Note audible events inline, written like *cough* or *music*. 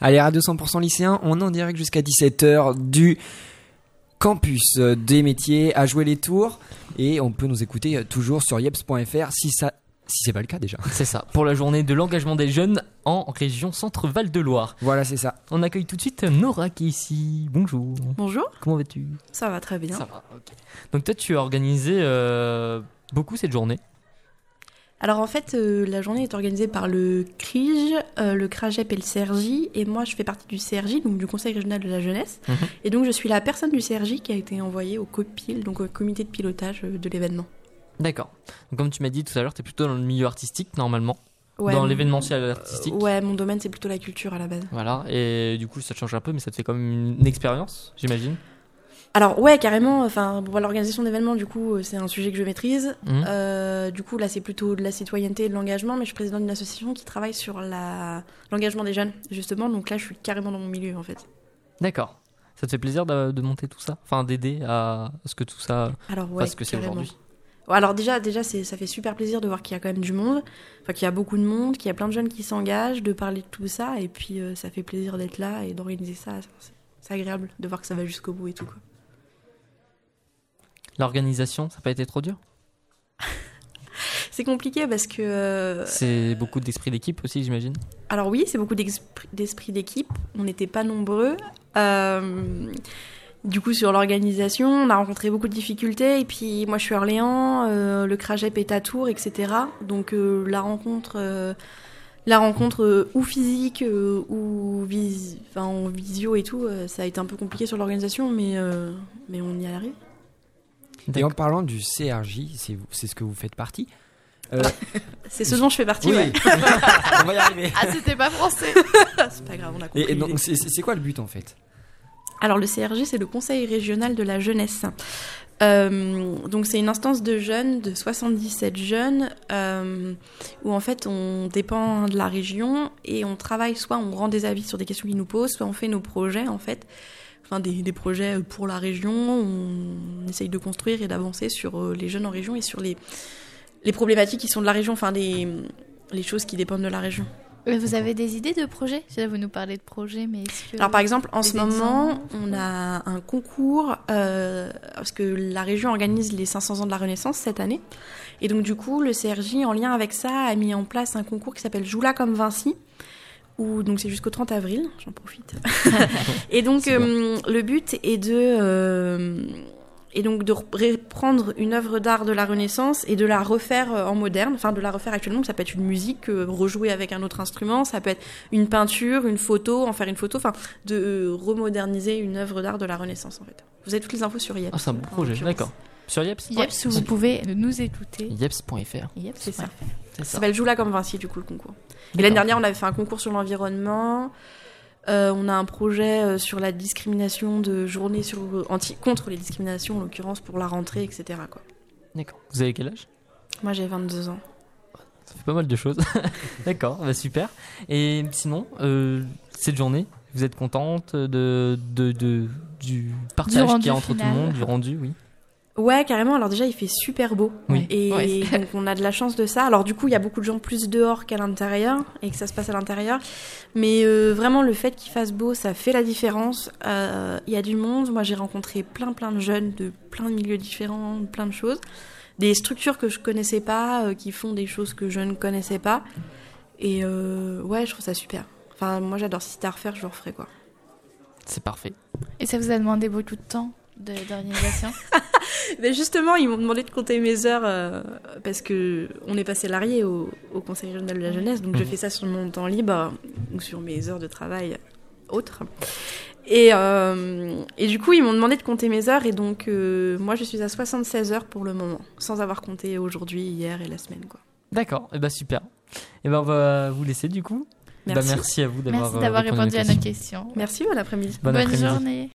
Allez, Radio 100% lycéen, on est en direct jusqu'à 17h du campus des métiers à jouer les tours et on peut nous écouter toujours sur yeps.fr si ça si c'est pas le cas déjà. C'est ça, pour la journée de l'engagement des jeunes en région Centre-Val de Loire. Voilà, c'est ça. On accueille tout de suite Nora qui est ici. Bonjour. Bonjour. Comment vas-tu? Ça va très bien. Ça va, ok. Donc toi, tu as organisé euh, beaucoup cette journée. Alors en fait, euh, la journée est organisée par le CRIJ, euh, le CRAGEP et le CRJ, et moi je fais partie du CRJ, donc du Conseil régional de la jeunesse, Mhm. et donc je suis la personne du CRJ qui a été envoyée au COPIL, donc au comité de pilotage euh, de l'événement. D'accord. Donc comme tu m'as dit tout à l'heure, tu es plutôt dans le milieu artistique normalement, Ouais, dans l'événementiel artistique. Ouais, mon domaine c'est plutôt la culture à la base. Voilà, et du coup ça te change un peu, mais ça te fait quand même une expérience, j'imagine. Alors ouais, carrément, enfin pour l'organisation d'événements, du coup euh, c'est un sujet que je maîtrise. Mhm. Euh, du coup là c'est plutôt de la citoyenneté et de l'engagement, mais je suis présidente d'une association qui travaille sur la... l'engagement des jeunes, justement, donc là je suis carrément dans mon milieu en fait. D'accord. Ça te fait plaisir de, de monter tout ça? Enfin d'aider à ce que tout ça Alors ouais, fasse ce que c'est aujourd'hui? Alors déjà, déjà ça fait super plaisir de voir qu'il y a quand même du monde, enfin qu'il y a beaucoup de monde, qu'il y a plein de jeunes qui s'engagent, de parler de tout ça, et puis euh, ça fait plaisir d'être là et d'organiser ça. C'est agréable de voir que ça va jusqu'au bout et tout. Quoi. L'organisation, ça n'a pas été trop dur? *laughs* C'est compliqué parce que... euh, C'est beaucoup d'esprit d'équipe aussi, j'imagine? Alors oui, c'est beaucoup d'esprit, d'équipe, on n'était pas nombreux. Euh, du coup, sur l'organisation, on a rencontré beaucoup de difficultés, et puis moi je suis Orléans, euh, le Cragep est à Tours, etc. Donc la rencontre... la rencontre euh, ou physique euh, ou vis- enfin, en visio et tout, euh, ça a été un peu compliqué sur l'organisation, mais, mais on y arrive. Et en parlant du CRJ, c'est ce que vous faites partie. Euh, *laughs* C'est ce dont je fais partie, oui, ouais. *laughs* on va y arriver. Ah, c'était pas français. *laughs* c'est pas grave, on a compris. Et, et donc, c'est c'est quoi le but en fait? Alors le CRJ, c'est le Conseil régional de la jeunesse. Euh, donc c'est une instance de jeunes, de 77 jeunes, euh, où en fait on dépend de la région et on travaille, soit on rend des avis sur des questions qu'ils nous posent, soit on fait nos projets en fait, enfin des, projets pour la région, on essaye de construire et d'avancer sur euh, les jeunes en région et sur les, problématiques qui sont de la région, enfin les choses qui dépendent de la région. Vous avez des idées de projets? Là, Vous nous parlez de projets, mais est-ce que... Alors par exemple, en ce moment, on a un concours euh, parce que la région organise les 500 ans de la Renaissance cette année. Et donc du coup, le CRJ, en lien avec ça, a mis en place un concours qui s'appelle Joue-la comme Vinci. Où, donc c'est jusqu'au 30 avril, j'en profite. *laughs* et donc euh, le but est de euh, et donc de reprendre une œuvre d'art de la Renaissance et de la refaire euh, en moderne, enfin de la refaire actuellement. Ça peut être une musique euh, rejouée avec un autre instrument, ça peut être une peinture, une photo, en faire une photo, enfin de euh, remoderniser une œuvre d'art de la Renaissance en fait. Vous avez toutes les infos sur Yeps. Ah, c'est un bon projet, d'accord. Sur Yeps Yeps, vous pouvez nous écouter. Yeps.fr, Yeps, C'est ça. Ça s'appelle Joue là comme Vinci du coup le concours. Et l'année dernière, on avait fait un concours sur l'environnement. Euh, on a un projet euh, sur la discrimination de journée sur, anti, contre les discriminations, en l'occurrence pour la rentrée, etc. Quoi. D'accord. Vous avez quel âge? Moi j'ai 22 ans. Ça fait pas mal de choses. *laughs* D'accord, bah super. Et sinon, euh, cette journée, vous êtes contente de, de, de- du partage qu'il y a entre tout le monde, du rendu, oui? Ouais, carrément. Alors déjà, il fait super beau. Oui. Et Ouais. *laughs* donc, on a de la chance de ça. Alors du coup, il y a beaucoup de gens plus dehors qu'à l'intérieur et que ça se passe à l'intérieur. Mais euh, vraiment, le fait qu'il fasse beau, ça fait la différence. Euh, Il y a du monde. Moi, j'ai rencontré plein, plein de jeunes de plein de milieux différents, plein de choses. Des structures que je connaissais pas, euh, qui font des choses que je ne connaissais pas. Et euh, ouais, je trouve ça super. Enfin, moi, j'adore. Si c'était à refaire, je le referais, quoi. C'est parfait. Et ça vous a demandé beaucoup de temps? D'organisation *laughs* Mais justement, ils m'ont demandé de compter mes heures euh, parce que on est pas salarié au, au Conseil régional de la jeunesse, donc je Mhm. fais ça sur mon temps libre ou sur mes heures de travail autres. Et, euh, et du coup, ils m'ont demandé de compter mes heures et donc euh, moi, je suis à 76 heures pour le moment, sans avoir compté aujourd'hui, hier et la semaine. Quoi. D'accord, et bah super. Et ben on va vous laisser du coup. Bah, Merci. merci à vous d'avoir répondu répondu à nos questions. questions. Merci, bon après-midi. Bon Bonne journée.